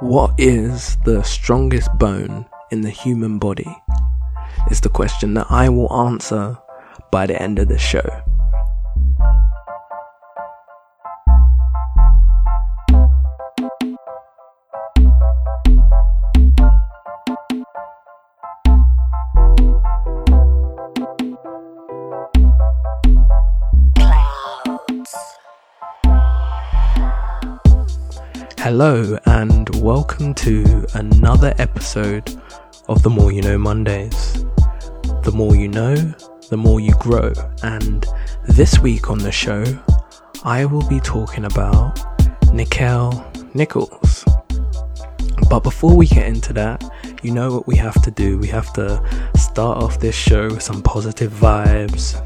What is the strongest bone in the human body? Is the question that I will answer by the end of the show. Hello, and welcome to another episode of The More You Know Mondays. The more you know, the more you grow. And this week on the show, I will be talking about Nichelle Nichols. But before we get into that, you know what we have to do. We have to start off this show with some positive vibes.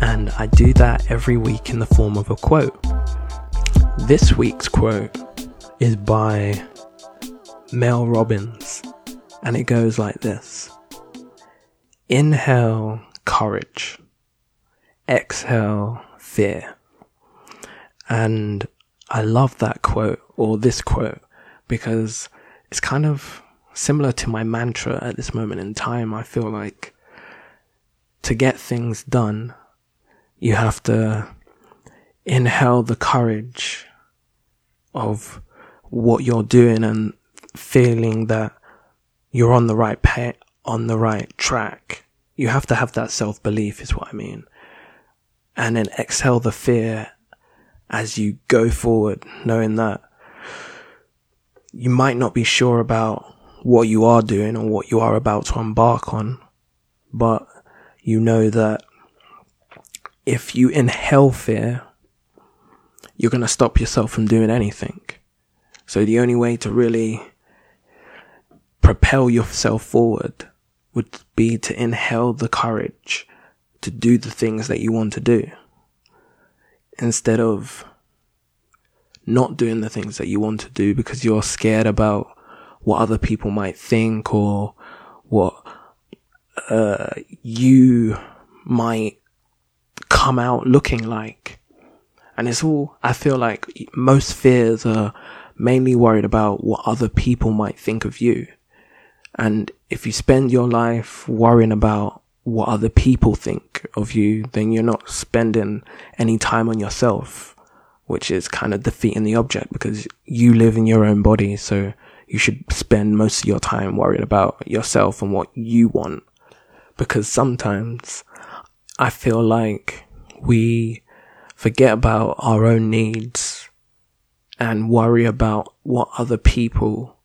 And I do that every week in the form of a quote. This week's quote is by Mel Robbins, and it goes like this Inhale courage, exhale fear. And I love that quote, or this quote, because it's kind of similar to my mantra at this moment in time. I feel like to get things done, you have to inhale the courage of what you're doing and feeling that you're on the right pa- on the right track. You have to have that self belief is what I mean. And then exhale the fear as you go forward, knowing that you might not be sure about what you are doing or what you are about to embark on, but you know that if you inhale fear, you're going to stop yourself from doing anything. So the only way to really propel yourself forward would be to inhale the courage to do the things that you want to do instead of not doing the things that you want to do because you're scared about what other people might think or what uh, you might come out looking like. And it's all, I feel like most fears are mainly worried about what other people might think of you. And if you spend your life worrying about what other people think of you, then you're not spending any time on yourself, which is kind of defeating the object because you live in your own body. So you should spend most of your time worrying about yourself and what you want. Because sometimes I feel like we forget about our own needs and worry about what other people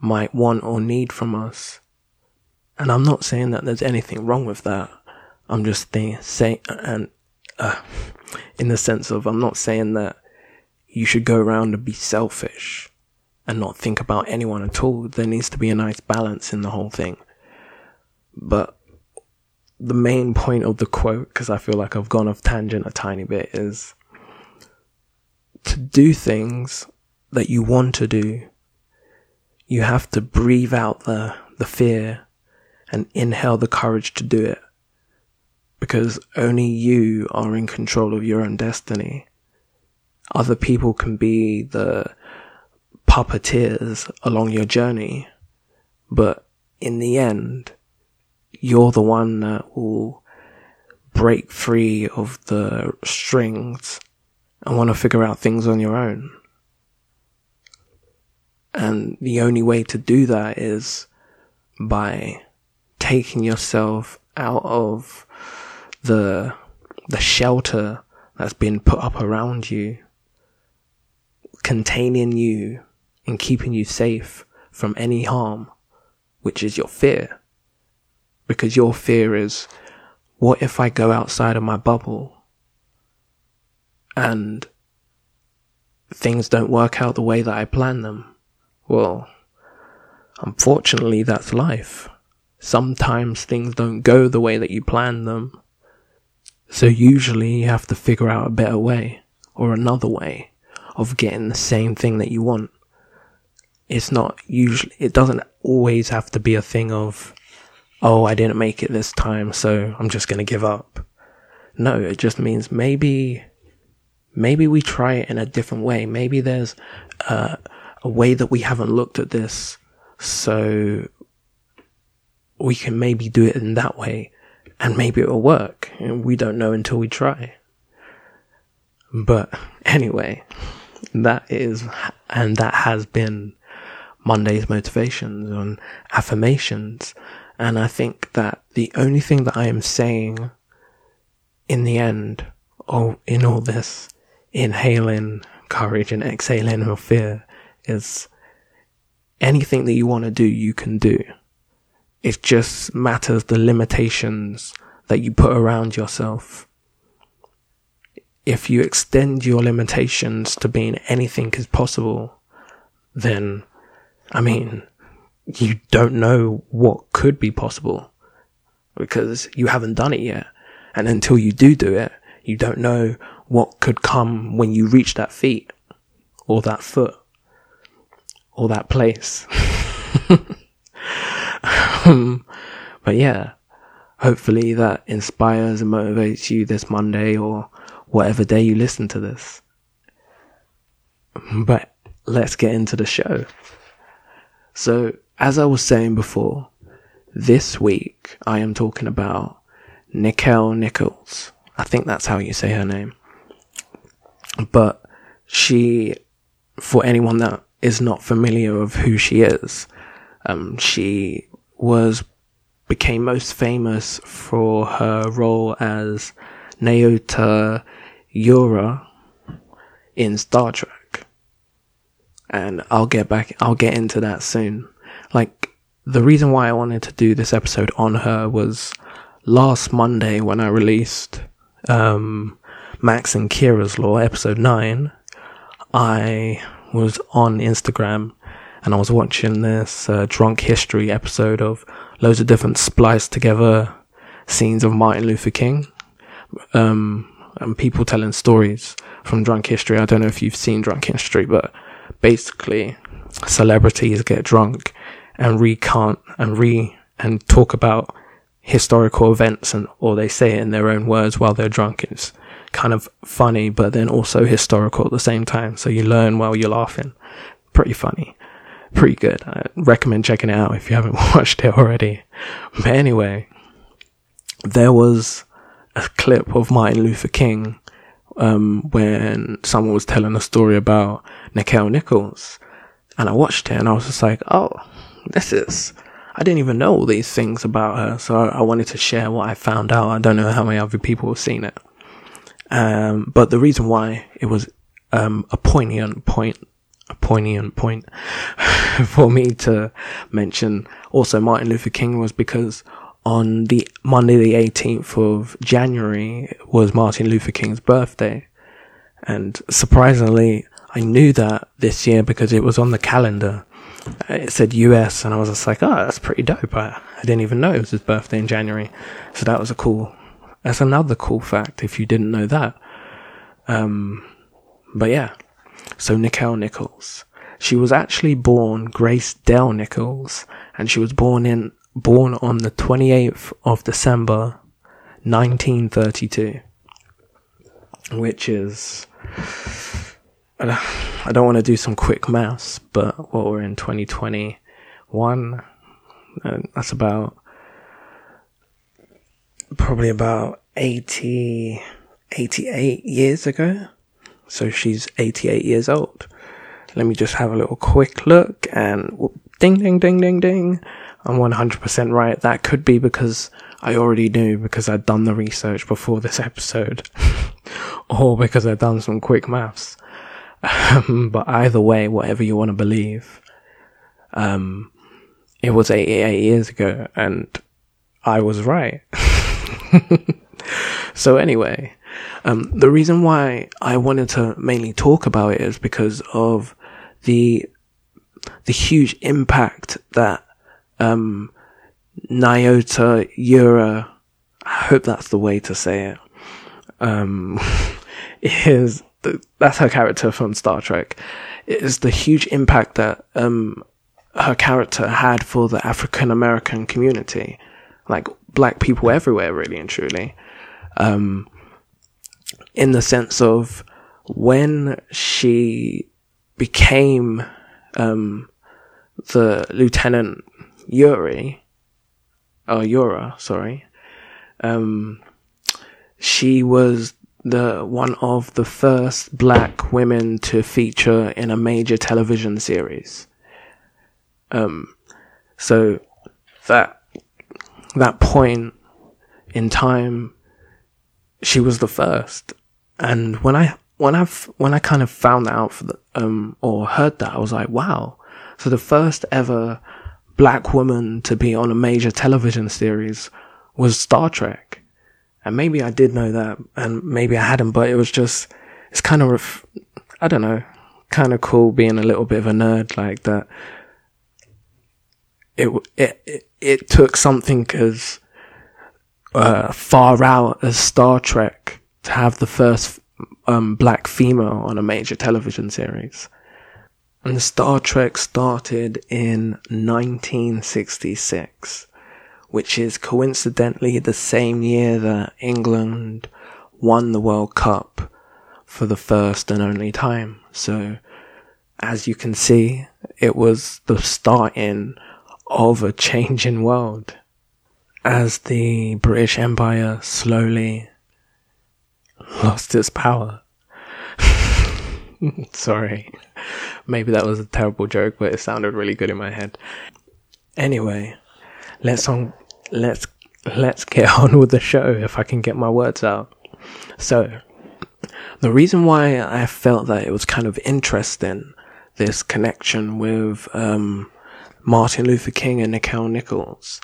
might want or need from us. And I'm not saying that there's anything wrong with that. I'm just saying, and uh, in the sense of, I'm not saying that you should go around and be selfish and not think about anyone at all. There needs to be a nice balance in the whole thing. But the main point of the quote, because I feel like I've gone off tangent a tiny bit, is to do things that you want to do, you have to breathe out the, the fear and inhale the courage to do it. Because only you are in control of your own destiny. Other people can be the puppeteers along your journey, but in the end, you're the one that will break free of the strings and want to figure out things on your own. And the only way to do that is by taking yourself out of the, the shelter that's been put up around you, containing you and keeping you safe from any harm, which is your fear. Because your fear is, what if I go outside of my bubble and things don't work out the way that I plan them? Well, unfortunately, that's life. Sometimes things don't go the way that you plan them. So usually you have to figure out a better way or another way of getting the same thing that you want. It's not usually, it doesn't always have to be a thing of, oh, I didn't make it this time, so I'm just gonna give up. No, it just means maybe, maybe we try it in a different way. Maybe there's, uh, a way that we haven't looked at this. So we can maybe do it in that way and maybe it'll work. And we don't know until we try. But anyway, that is, and that has been Monday's motivations and affirmations. And I think that the only thing that I am saying in the end, or in all this, inhaling courage and exhaling of fear is anything that you want to do, you can do. It just matters the limitations that you put around yourself. If you extend your limitations to being anything is possible, then, I mean, you don't know what could be possible because you haven't done it yet. And until you do do it, you don't know what could come when you reach that feet or that foot or that place. um, but yeah, hopefully that inspires and motivates you this Monday or whatever day you listen to this. But let's get into the show. So, as I was saying before, this week I am talking about Nichelle Nichols. I think that's how you say her name. But she, for anyone that is not familiar of who she is, um, she was became most famous for her role as Nyota Uhura in Star Trek. And I'll get back, I'll get into that soon. Like, the reason why I wanted to do this episode on her was last Monday when I released, um, Max and Kira's Law, episode 9, I was on Instagram and I was watching this uh, drunk history episode of loads of different spliced together scenes of Martin Luther King, um, and people telling stories from drunk history. I don't know if you've seen drunk history, but basically celebrities get drunk and recant and re and talk about historical events and or they say it in their own words while they're drunk. It's kind of funny, but then also historical at the same time. So you learn while you're laughing. Pretty funny. Pretty good. I recommend checking it out if you haven't watched it already. But anyway, there was a clip of Martin Luther King, um, when someone was telling a story about Nichelle Nichols. And I watched it and I was just like, oh, this is, I didn't even know all these things about her. So I wanted to share what I found out. I don't know how many other people have seen it. Um, but the reason why it was um, a poignant point, a poignant point for me to mention also Martin Luther King was because on the Monday the 18th of January was Martin Luther King's birthday. And surprisingly, I knew that this year because it was on the calendar. It said US and I was just like, oh, that's pretty dope. I, I didn't even know it was his birthday in January. So that was a cool that's another cool fact if you didn't know that. Um, but yeah. So Nichelle Nichols. She was actually born Grace Dell Nichols and she was born in, born on the 28th of December 1932. Which is, I don't want to do some quick maths, but what we're in 2021, uh, that's about probably about 80, 88 years ago. So she's 88 years old. Let me just have a little quick look and whoop, ding, ding, ding, ding, ding. I'm 100% right. That could be because I already knew because I'd done the research before this episode or because I'd done some quick maths. Um, but either way, whatever you want to believe, um, it was 88 years ago and I was right. so anyway, um, the reason why I wanted to mainly talk about it is because of the the huge impact that um, Nyota Uhura, I hope that's the way to say it, um, is the, that's her character from Star Trek. Is the huge impact that um, her character had for the African American community like black people everywhere, really and truly. Um, in the sense of when she became um, the Lieutenant Yuri, or Yura, sorry, um, she was the one of the first black women to feature in a major television series. Um, so that that point in time, she was the first. And when I when I when I kind of found out the, um or heard that, I was like, wow. So the first ever black woman to be on a major television series was Star Trek. And maybe I did know that, and maybe I hadn't, but it was just, it's kind of, I don't know, kind of cool being a little bit of a nerd like that. It, it, it, took something as, uh, far out as Star Trek to have the first, um, black female on a major television series. And Star Trek started in 1966 which is coincidentally the same year that England won the World Cup for the first and only time. So, as you can see, it was the starting of a changing world as the British Empire slowly lost its power. Sorry. Maybe that was a terrible joke, but it sounded really good in my head. Anyway, let's on let's let's get on with the show if I can get my words out. So, the reason why I felt that it was kind of interesting, this connection with um, Martin Luther King and Nichelle Nichols,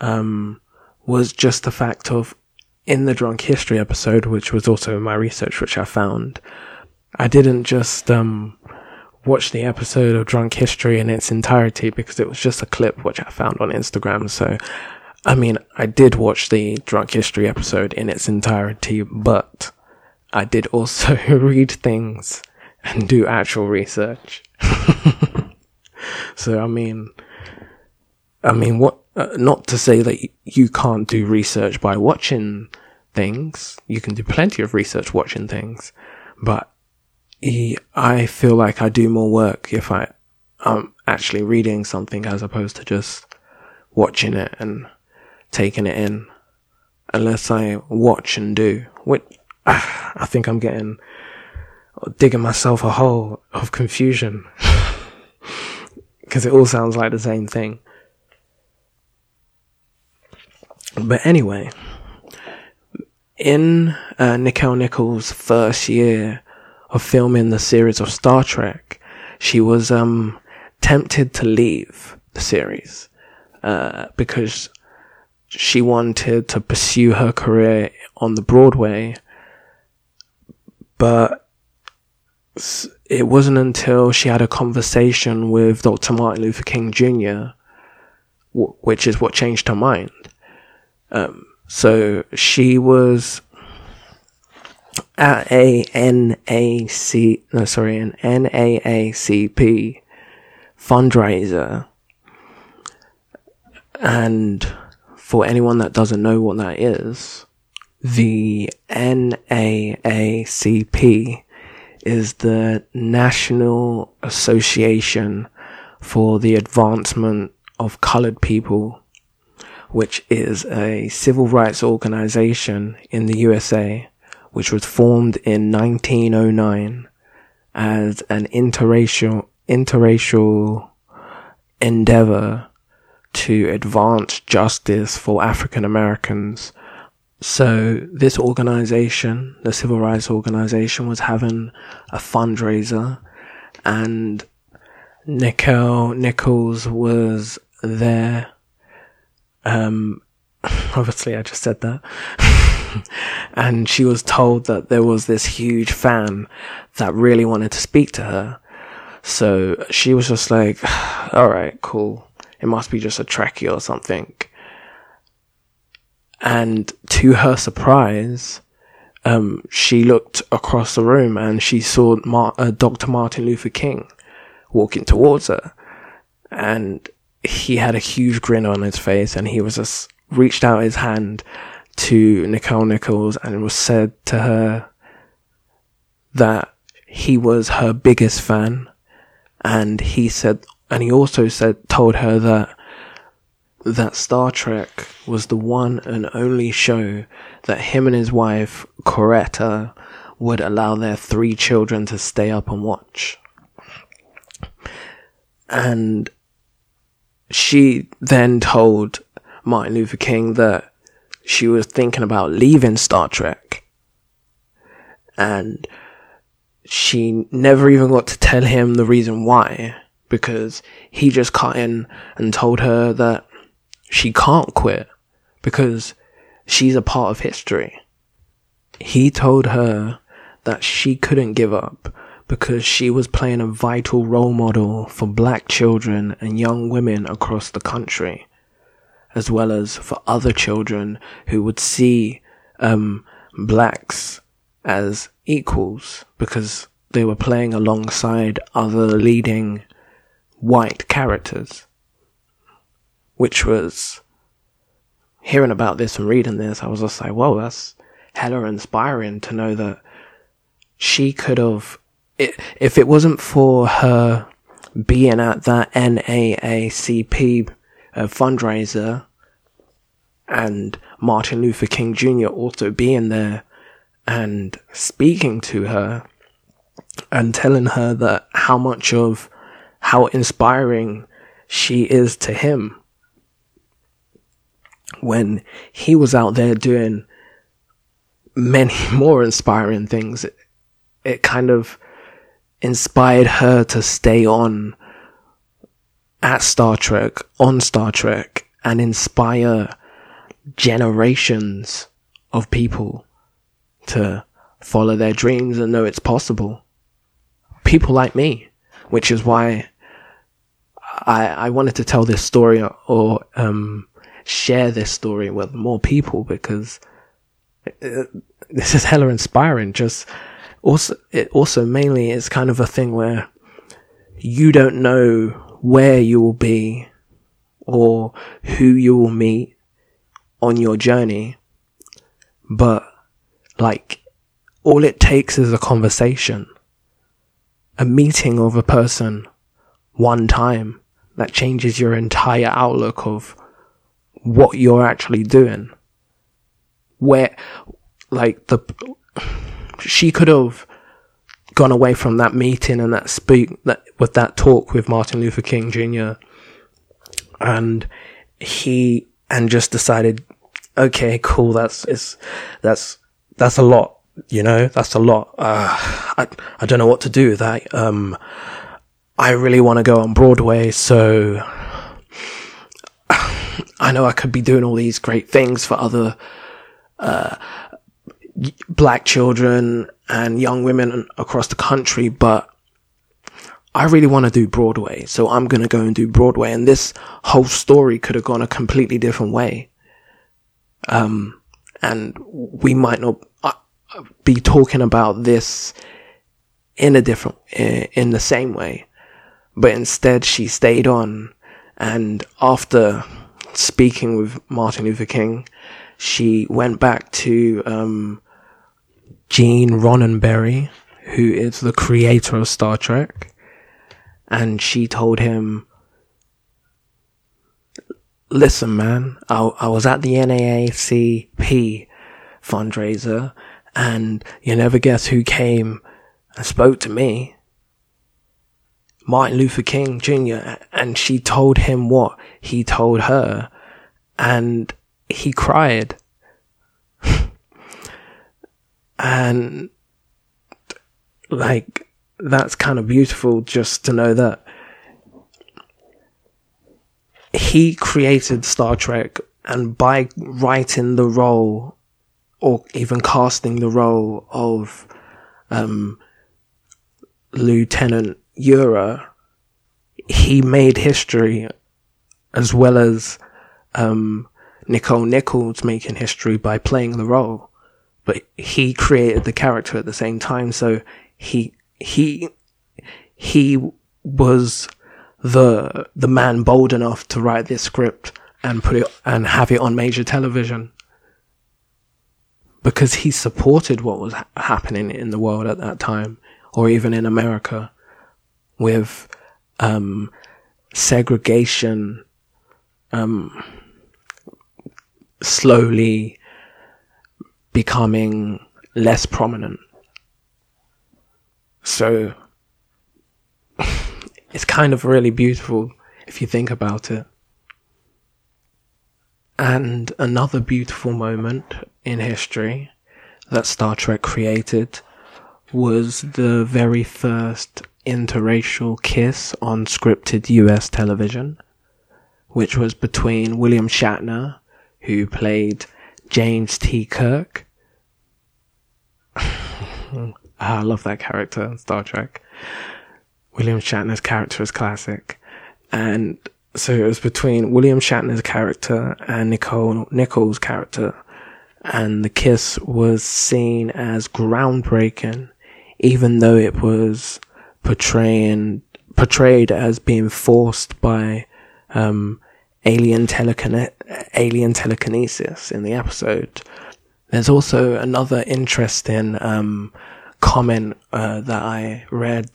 um, was just the fact of in the Drunk History episode, which was also in my research, which I found, I didn't just um, watch the episode of Drunk History in its entirety because it was just a clip which I found on Instagram. So I mean, I did watch the Drunk History episode in its entirety, but I did also read things and do actual research. so, I mean, I mean, what, uh, not to say that you can't do research by watching things. You can do plenty of research watching things, but I feel like I do more work if I, am actually reading something as opposed to just watching it and taking it in unless I watch and do. Which I think I'm getting digging myself a hole of confusion because it all sounds like the same thing. But anyway, in uh, Nichelle Nichols' first year of filming the series of Star Trek, she was um, tempted to leave the series uh, because she wanted to pursue her career on the Broadway, but it wasn't until she had a conversation with Dr. Martin Luther King Jr., which is what changed her mind. Um, so she was at a NAC, no, sorry, an NAACP fundraiser and for anyone that doesn't know what that is, the NAACP is the National Association for the Advancement of Colored People, which is a civil rights organization in the USA, which was formed in 1909 as an interracial, interracial endeavor to advance justice for African Americans. So this organization, the civil rights organization, was having a fundraiser and Nichelle Nichols was there. Um, obviously I just said that. and she was told that there was this huge fan that really wanted to speak to her. So she was just like, all right, cool. It must be just a Trekkie or something. And to her surprise, um, she looked across the room and she saw Mar- uh, Dr. Martin Luther King walking towards her. And he had a huge grin on his face and he was just reached out his hand to Nicole Nichols and was said to her that he was her biggest fan And he said, and he also said, told her that, that Star Trek was the one and only show that him and his wife, Coretta, would allow their three children to stay up and watch. And she then told Martin Luther King that she was thinking about leaving Star Trek. And she never even got to tell him the reason why, because he just cut in and told her that she can't quit because she's a part of history. He told her that she couldn't give up because she was playing a vital role model for black children and young women across the country, as well as for other children who would see um, blacks as equals because they were playing alongside other leading white characters. Which was hearing about this and reading this, I was just like, whoa, that's hella inspiring to know that she could have if it wasn't for her being at that NAACP uh, fundraiser and Martin Luther King Jr. also being there and speaking to her and telling her that how much of how inspiring she is to him when he was out there doing many more inspiring things it, it kind of inspired her to stay on at Star Trek, on Star Trek, and inspire generations of people to follow their dreams and know it's possible. People like me, which is why I, I wanted to tell this story or, um, share this story with more people because it, this is hella inspiring. Just also, it also mainly is kind of a thing where you don't know where you will be or who you will meet on your journey, but like all it takes is a conversation, a meeting of a person one time that changes your entire outlook of what you're actually doing. Where, like the, she could have gone away from that meeting and that speak that with that talk with Martin Luther King Jr. and he and just decided, okay, cool, that's it's that's that's a lot, you know, that's a lot. Uh, I I don't know what to do with that. Um, I really want to go on Broadway, so I know I could be doing all these great things for other uh, black children and young women across the country, but I really want to do Broadway, so I'm going to go and do Broadway. And this whole story could have gone a completely different way. Um, and we might not uh, be talking about this in a different, in the same way. But instead, she stayed on. And after speaking with Martin Luther King, she went back to, um, Gene Roddenberry, who is the creator of Star Trek, and she told him, listen, man, I, I was at the NAACP fundraiser and you never guess who came and spoke to me. Martin Luther King Jr. And she told him what he told her and he cried. And like, that's kind of beautiful just to know that he created Star Trek and by writing the role or even casting the role of, um, Lieutenant Uhura, he made history as well as, um, Nichole Nichols making history by playing the role but he created the character at the same time. So he, he, he was the, the man bold enough to write this script and put it and have it on major television because he supported what was ha- happening in the world at that time or even in America with um, segregation, um, slowly becoming less prominent. So it's kind of really beautiful if you think about it. And another beautiful moment in history that Star Trek created was the very first interracial kiss on scripted US television, which was between William Shatner, who played James T. Kirk. Ah, I love that character in Star Trek. William Shatner's character is classic. And so it was between William Shatner's character and Nicole Nichols' character. And the kiss was seen as groundbreaking, even though it was portraying, portrayed as being forced by, um, alien telekine- alien telekinesis in the episode. There's also another interesting, um, comment, uh, that I read,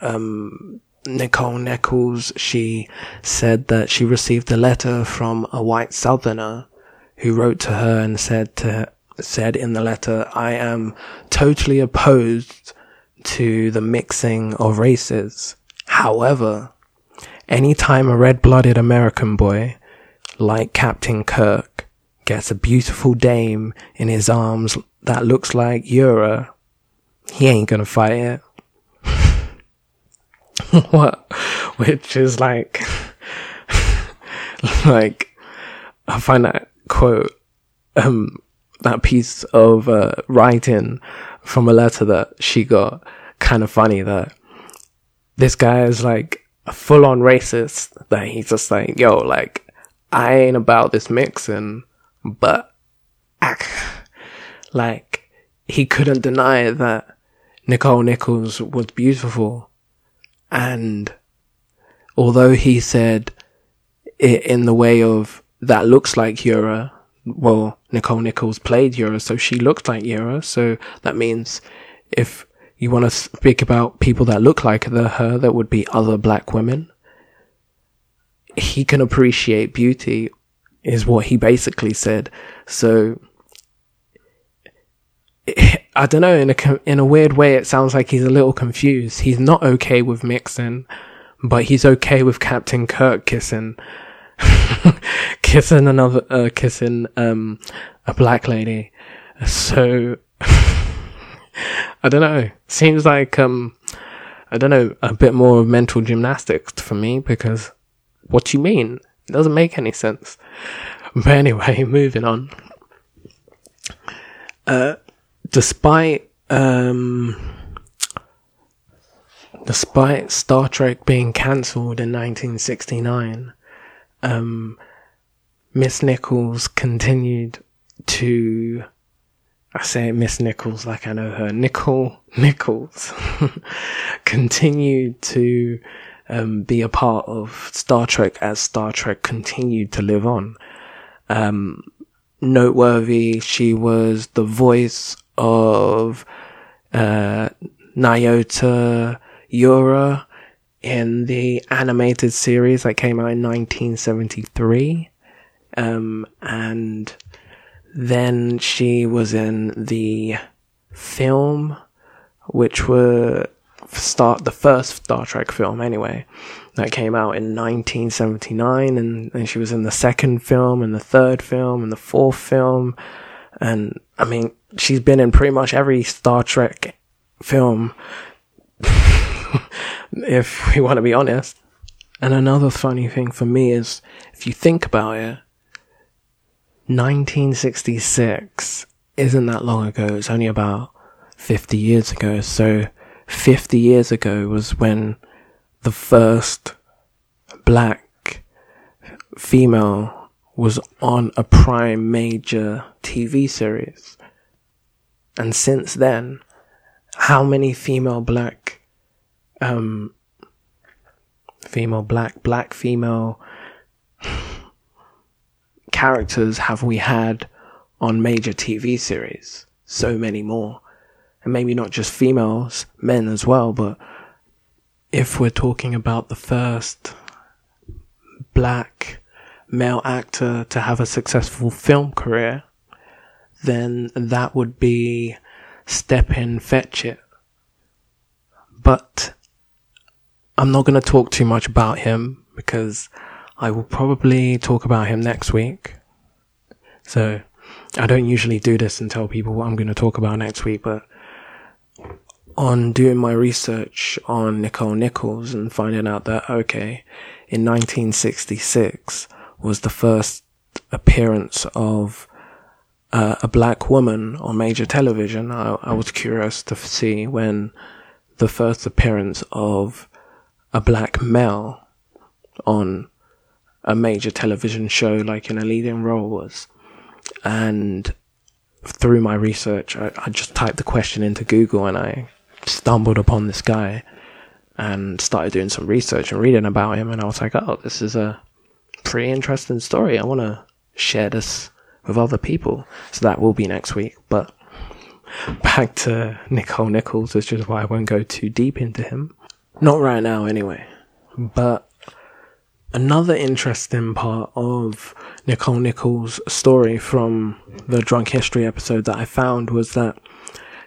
um, Nicole Nichols, she said that she received a letter from a white southerner who wrote to her and said to, said in the letter, I am totally opposed to the mixing of races. However, anytime a red-blooded American boy, like Captain Kirk, gets a beautiful dame in his arms that looks like Uhura, he ain't gonna fight it. what? Which is like, like, I find that quote, um, that piece of uh, writing from a letter that she got kind of funny that this guy is like a full on racist that he's just like, yo, like, I ain't about this mixing, but ah, like, he couldn't deny that Nicole Nichols was beautiful. And although he said it in the way of that looks like Uhura, well, Nicole Nichols played Uhura, so she looked like Uhura. So that means if you want to speak about people that look like the, her, that would be other black women. He can appreciate beauty, is what he basically said. So I don't know. In a in a weird way, it sounds like he's a little confused. He's not okay with mixing, but he's okay with Captain Kirk kissing, kissing another, uh, kissing um a black lady. So I don't know. Seems like um I don't know a bit more of mental gymnastics for me because what you mean? It doesn't make any sense. But anyway, moving on. Uh, despite um, despite Star Trek being cancelled in 1969, um, Miss Nichols continued to. I say Miss Nichols like I know her. Nicole Nichols continued to um, be a part of Star Trek as Star Trek continued to live on. Um, noteworthy, she was the voice of uh, Nyota Uhura in the animated series that came out in 1973. Um, and then she was in the film, which were start the first Star Trek film anyway, that came out in 1979, and, and she was in the second film, and the third film, and the fourth film, and I mean, she's been in pretty much every Star Trek film, if we want to be honest. And another funny thing for me is, if you think about it, 1966 isn't that long ago. It's only about 50 years ago. So 50 years ago was when the first black female was on a prime major TV series. And since then, how many female black, um, female black, black female characters have we had on major TV series? So many more. And maybe not just females, men as well, but if we're talking about the first black male actor to have a successful film career, then that would be Stepin Fetchit. But I'm not going to talk too much about him because I will probably talk about him next week. So I don't usually do this and tell people what I'm going to talk about next week, but on doing my research on Nicole Nichols and finding out that, okay, in 1966 was the first appearance of uh, a black woman on major television. I, I was curious to see when the first appearance of a black male on a major television show, like in a leading role, was. And through my research, I, I just typed the question into Google and I stumbled upon this guy and started doing some research and reading about him. And I was like, oh, this is a pretty interesting story. I want to share this with other people. So that will be next week. But back to Nicole Nichols, which is why I won't go too deep into him. Not right now, anyway. But another interesting part of Nicole Nichols' story from the Drunk History episode that I found was that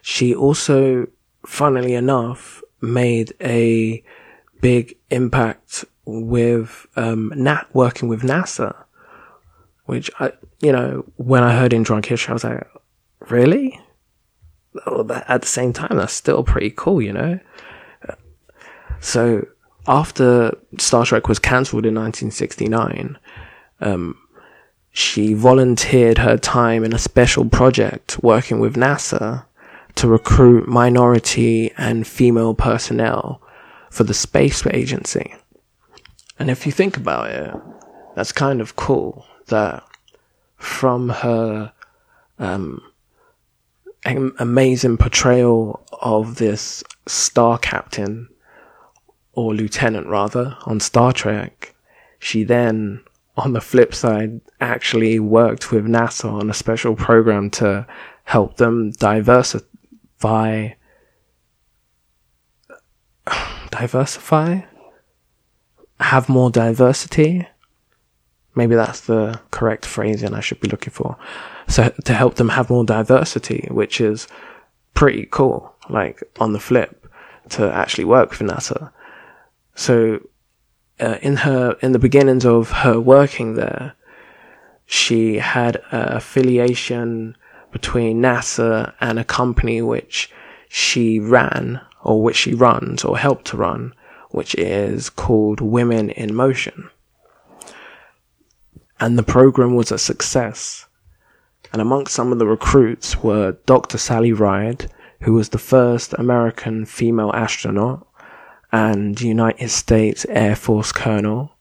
she also, funnily enough, made a big impact with um, Nat working with NASA, which I, you know, when I heard in Drunk History, I was like, really? At the same time, that's still pretty cool, you know. So after Star Trek was cancelled in 1969, um, she volunteered her time in a special project working with NASA to recruit minority and female personnel for the space agency. And if you think about it, that's kind of cool that from her um, amazing portrayal of this star captain or lieutenant rather on Star Trek, she then on the flip side actually worked with NASA on a special program to help them diversify diversify? Have more diversity? Maybe that's the correct phrasing I should be looking for. So to help them have more diversity which is pretty cool like on the flip to actually work with NASA so, uh, in her, in the beginnings of her working there, she had an affiliation between NASA and a company which she ran, or which she runs, or helped to run, which is called Women in Motion. And the program was a success. And amongst some of the recruits were Dr. Sally Ride, who was the first American female astronaut, and United States Air Force Colonel,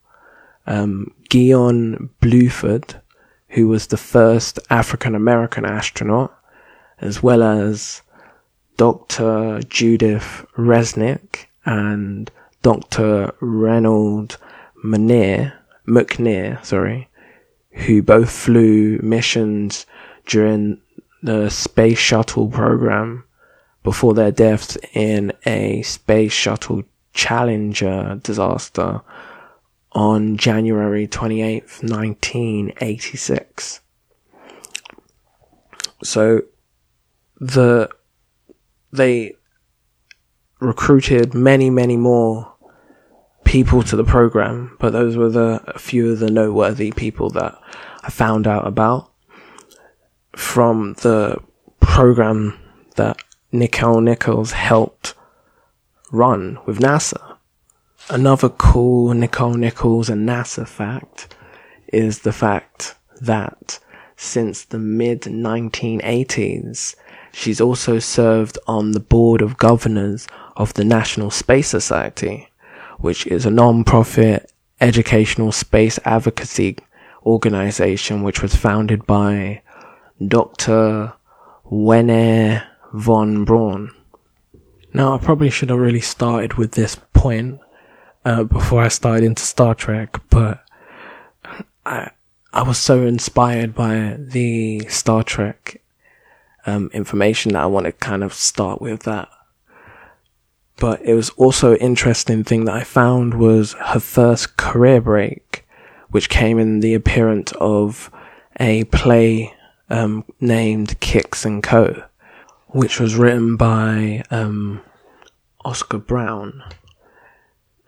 um, Guion Bluford, who was the first African American astronaut, as well as Dr. Judith Resnik and Dr. Reynold Menier, McNair, sorry, who both flew missions during the space shuttle program before their deaths in a space shuttle Challenger disaster on January 28th, 1986. So the they recruited many, many more people to the program, but those were the a few of the noteworthy people that I found out about from the program that Nicole Nichols helped run with NASA. Another cool Nicole Nichols and NASA fact is the fact that since the mid 1980s, she's also served on the board of governors of the National Space Society, which is a non-profit educational space advocacy organization which was founded by Dr. Wernher von Braun. Now, I probably should have really started with this point uh, before I started into Star Trek, but I I was so inspired by the Star Trek um, information that I want to kind of start with that. But it was also interesting thing that I found was her first career break, which came in the appearance of a play um, named Kicks and Co, which was written by um, Oscar Brown.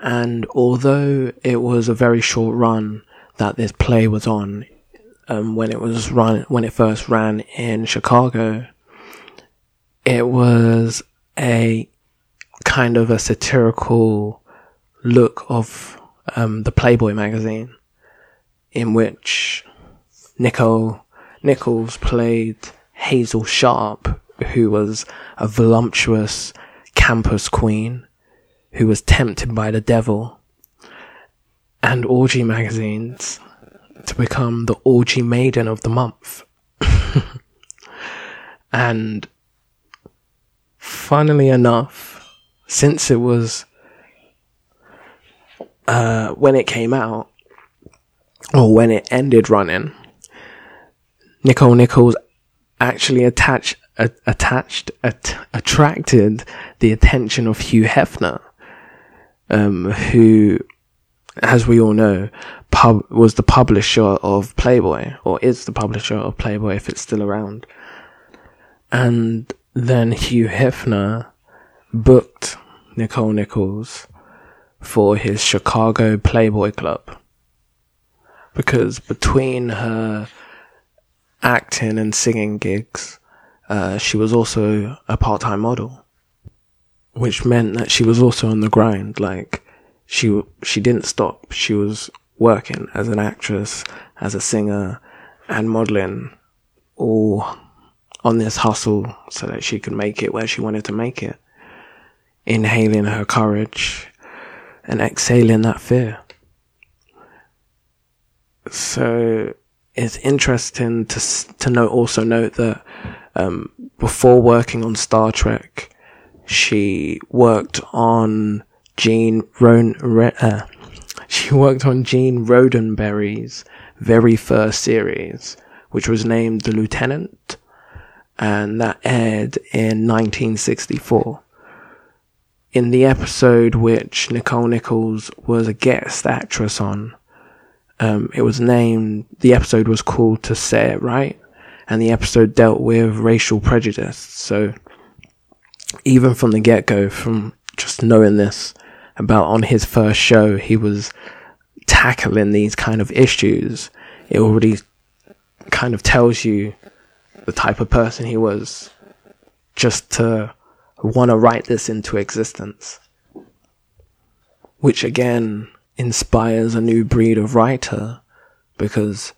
And although it was a very short run that this play was on, um, when it was run, when it first ran in Chicago, it was a kind of a satirical look of um, the Playboy magazine, in which Nichelle Nichols played Hazel Sharp, who was a voluptuous campus queen who was tempted by the devil and orgy magazines to become the orgy maiden of the month. and funnily enough, since it was uh, when it came out, or when it ended running, Nichelle Nichols actually attached attached at, attracted the attention of Hugh Hefner, um, who, as we all know, pub was the publisher of Playboy, or is the publisher of Playboy if it's still around. And then Hugh Hefner booked Nichelle Nichols for his Chicago Playboy Club. Because between her acting and singing gigs, uh, she was also a part-time model, which meant that she was also on the grind. Like she she didn't stop. She was working as an actress, as a singer, and modeling, all on this hustle so that she could make it where she wanted to make it. Inhaling her courage and exhaling that fear. So it's interesting to to note also note that um, before working on Star Trek, she worked on Gene Ron. Uh, she worked on Gene Roddenberry's very first series, which was named The Lieutenant, and that aired in 1964. In the episode which Nichelle Nichols was a guest actress on, um, it was named, the episode was called To Say It Right, and the episode dealt with racial prejudice. So, even from the get go, from just knowing this about on his first show, he was tackling these kind of issues. It already kind of tells you the type of person he was just to want to write this into existence. Which again, inspires a new breed of writer because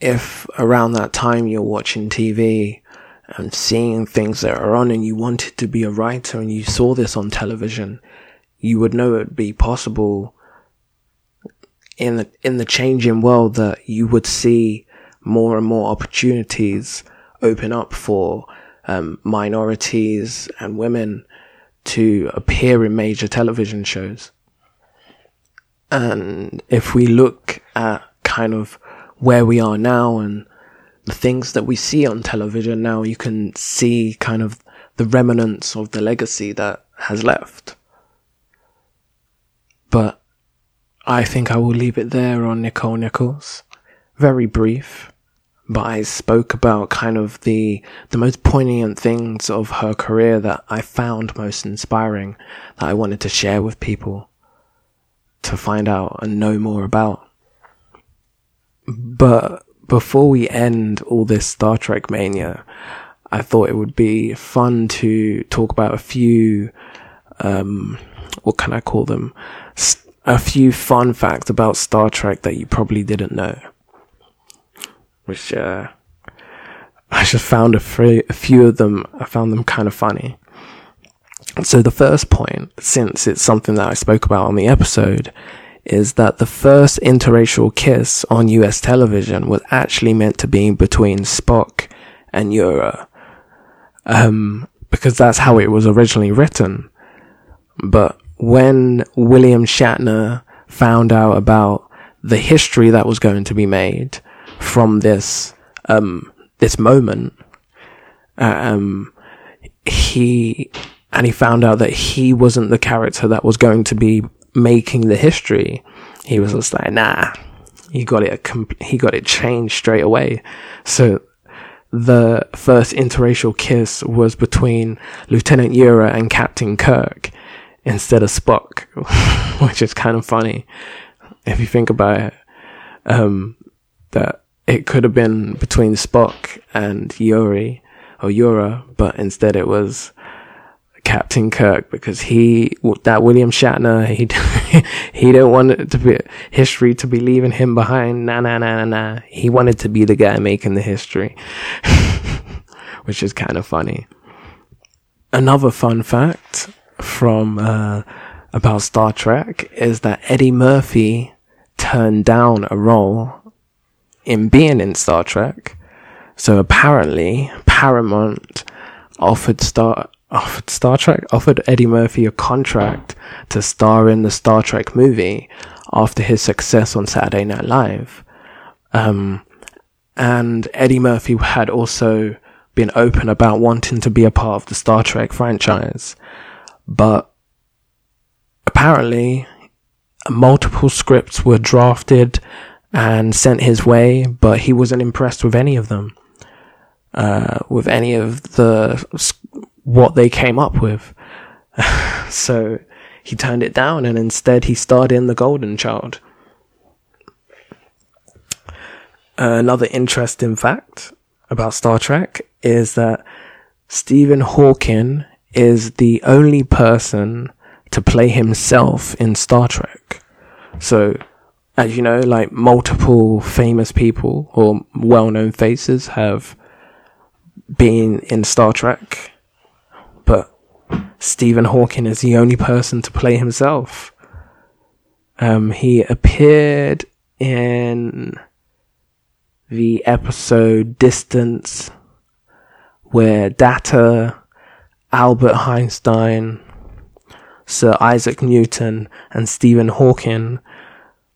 if around that time you're watching TV and seeing things that are on and you wanted to be a writer and you saw this on television, you would know it'd be possible in the, in the changing world that you would see more and more opportunities open up for um, minorities and women to appear in major television shows. And if we look at kind of where we are now and the things that we see on television now, you can see kind of the remnants of the legacy that has left. But I think I will leave it there on Nichelle Nichols. Very brief, but I spoke about kind of the, the most poignant things of her career that I found most inspiring that I wanted to share with people to find out and know more about. But before we end all this Star Trek mania, I thought it would be fun to talk about a few, um, what can I call them? A few fun facts about Star Trek that you probably didn't know. Which, uh, I just found a, free, a few of them, I found them kind of funny. So the first point, since it's something that I spoke about on the episode, is that the first interracial kiss on US television was actually meant to be between Spock and Uhura. Um, because that's how it was originally written. But when William Shatner found out about the history that was going to be made from this, um, this moment, uh, um, he and he found out that he wasn't the character that was going to be making the history, he was just like, nah, he got it, he got it changed straight away. So the first interracial kiss was between Lieutenant Uhura and Captain Kirk instead of Spock, which is kind of funny if you think about it. Um, that it could have been between Spock and Yuri or Yura, but instead it was Captain Kirk because he that William Shatner he he didn't want it to be history to be leaving him behind. Nah, nah, nah, nah, nah. He wanted to be the guy making the history, which is kind of funny. Another fun fact from uh, about Star Trek is that Eddie Murphy turned down a role in being in Star Trek. So apparently, Paramount offered Star offered Star Trek offered Eddie Murphy a contract to star in the Star Trek movie after his success on Saturday Night Live. Um, and Eddie Murphy had also been open about wanting to be a part of the Star Trek franchise, but apparently multiple scripts were drafted and sent his way, but he wasn't impressed with any of them. Uh, with any of the what they came up with. so he turned it down and instead he starred in The Golden Child. Another interesting fact about Star Trek is that Stephen Hawking is the only person to play himself in Star Trek. So, as you know, like multiple famous people or well known faces have been in Star Trek Stephen Hawking is the only person to play himself. Um, he appeared in the episode Distance, where Data, Albert Einstein, Sir Isaac Newton, and Stephen Hawking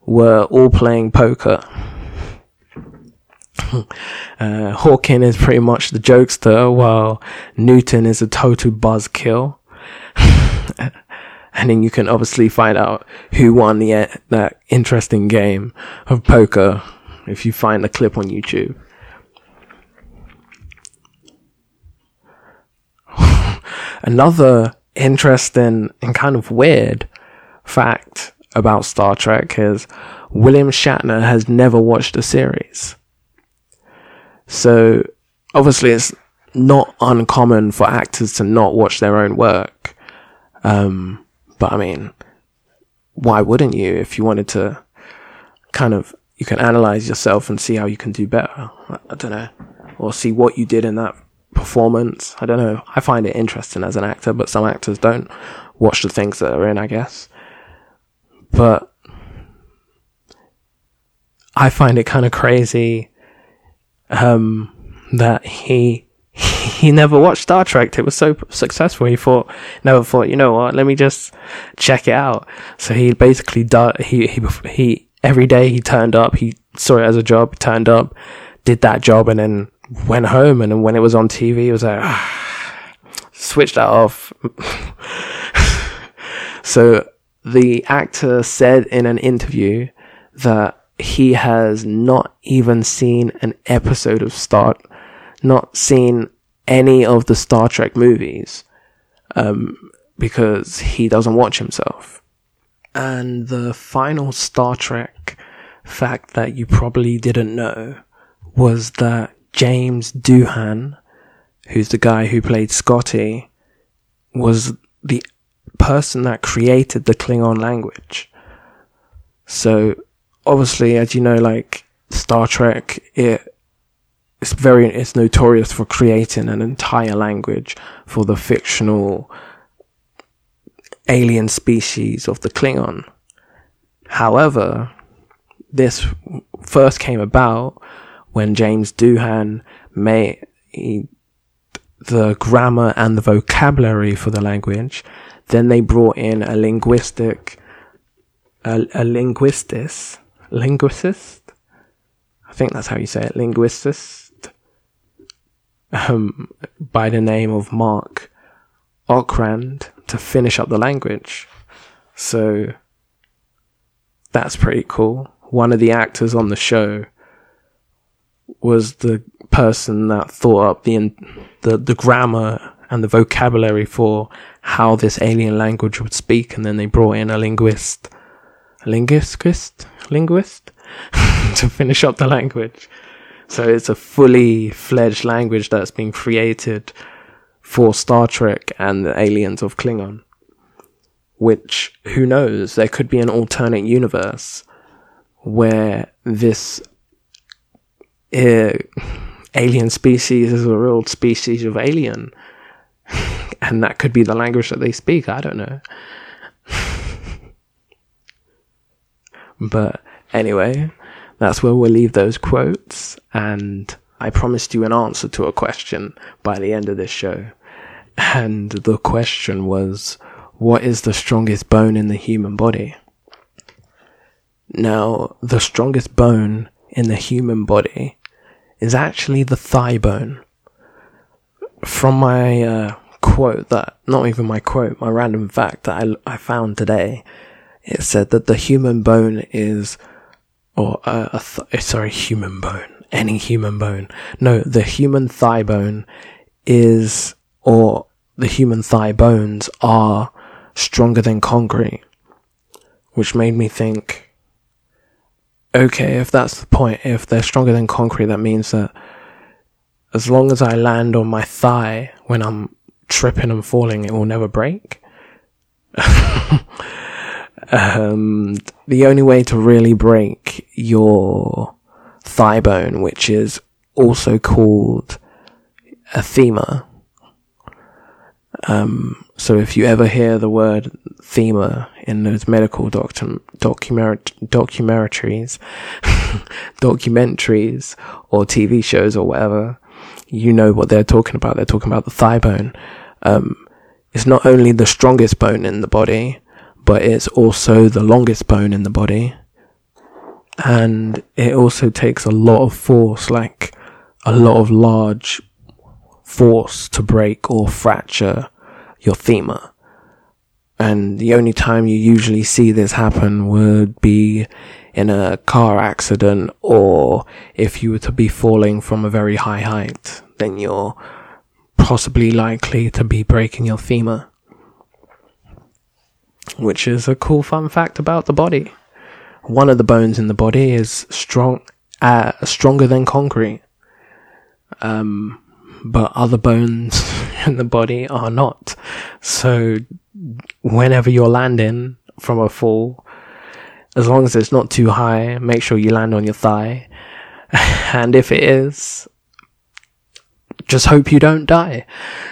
were all playing poker. uh, Hawking is pretty much the jokester, while Newton is a total buzzkill. and then you can obviously find out who won the that interesting game of poker if you find the clip on YouTube. Another interesting and kind of weird fact about Star Trek is William Shatner has never watched the series. So obviously it's not uncommon for actors to not watch their own work. Um, but I mean, why wouldn't you if you wanted to kind of, you can analyze yourself and see how you can do better. I don't know. Or see what you did in that performance. I don't know. I find it interesting as an actor, but some actors don't watch the things that are in, I guess. But I find it kind of crazy um, that he he never watched Star Trek. It was so successful. He thought, never thought, you know what? Let me just check it out. So he basically did. He he he every day he turned up. He saw it as a job. Turned up, did that job, and then went home. And when it was on TV, he was like, ah, switched that off. so the actor said in an interview that he has not even seen an episode of Star, not seen any of the Star Trek movies, um, because he doesn't watch himself. And the final Star Trek fact that you probably didn't know was that James Doohan, who's the guy who played Scotty, was the person that created the Klingon language. So obviously, as you know, like Star Trek, it it's very it's notorious for creating an entire language for the fictional alien species of the Klingon. However, this first came about when James Doohan made the grammar and the vocabulary for the language. Then they brought in a linguistic, a, a linguistis, linguist. I think that's how you say it, linguist. um, by the name of Mark Okrand to finish up the language. So that's pretty cool. One of the actors on the show was the person that thought up the the the grammar and the vocabulary for how this alien language would speak, and then they brought in a linguist, linguist, linguist, to finish up the language. So it's a fully fledged language that's been created for Star Trek and the aliens of Klingon. Which, who knows, there could be an alternate universe where this uh, alien species is a real species of alien. and that could be the language that they speak. I don't know. But anyway, that's where we'll leave those quotes. And I promised you an answer to a question by the end of this show. And the question was, what is the strongest bone in the human body? Now, the strongest bone in the human body is actually the thigh bone. From my uh, quote that, not even my quote, my random fact that I, I found today, it said that the human bone is, or uh, th- eh, sorry, human bone, any human bone. No, the human thigh bone is, or the human thigh bones are stronger than concrete, which made me think, okay, if that's the point, if they're stronger than concrete, that means that as long as I land on my thigh when I'm tripping and falling, it will never break. um, the only way to really break your thigh bone, which is also called a femur. Um, so if you ever hear the word femur in those medical docu- document- documentaries, documentaries or TV shows or whatever, you know what they're talking about. They're talking about the thigh bone. Um, it's not only the strongest bone in the body, but it's also the longest bone in the body. And it also takes a lot of force, like a lot of large force to break or fracture your femur. And the only time you usually see this happen would be in a car accident or if you were to be falling from a very high height, then you're possibly likely to be breaking your femur. Which is a cool fun fact about the body. One of the bones in the body is strong, uh, stronger than concrete. Um, but other bones in the body are not. So whenever you're landing from a fall, as long as it's not too high, make sure you land on your thigh. and if it is, just hope you don't die.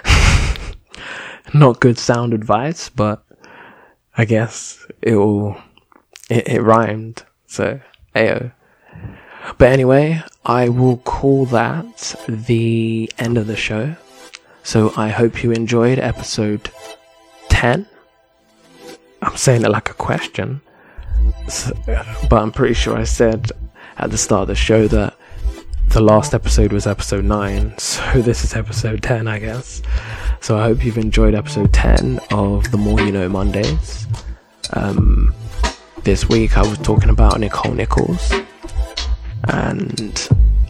not good sound advice, but I guess it all it, it rhymed. So, ayo. But anyway, I will call that the end of the show. So I hope you enjoyed episode 10. I'm saying it like a question, so, but I'm pretty sure I said at the start of the show that the last episode was episode 9, so this is episode 10, I guess. So I hope you've enjoyed episode 10 of The More You Know Mondays. Um, this week I was talking about Nichelle Nichols, and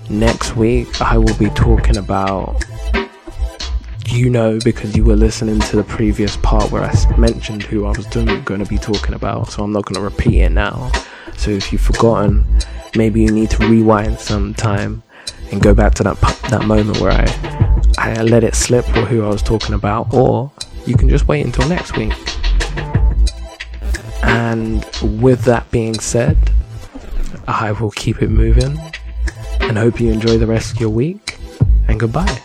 next week I will be talking about you know because you were listening to the previous part where I mentioned who I was doing, going to be talking about, so I'm not going to repeat it now. So if you've forgotten, maybe you need to rewind some time and go back to that that moment where I I let it slip or who I was talking about, or you can just wait until next week. And with that being said, I will keep it moving and hope you enjoy the rest of your week and goodbye.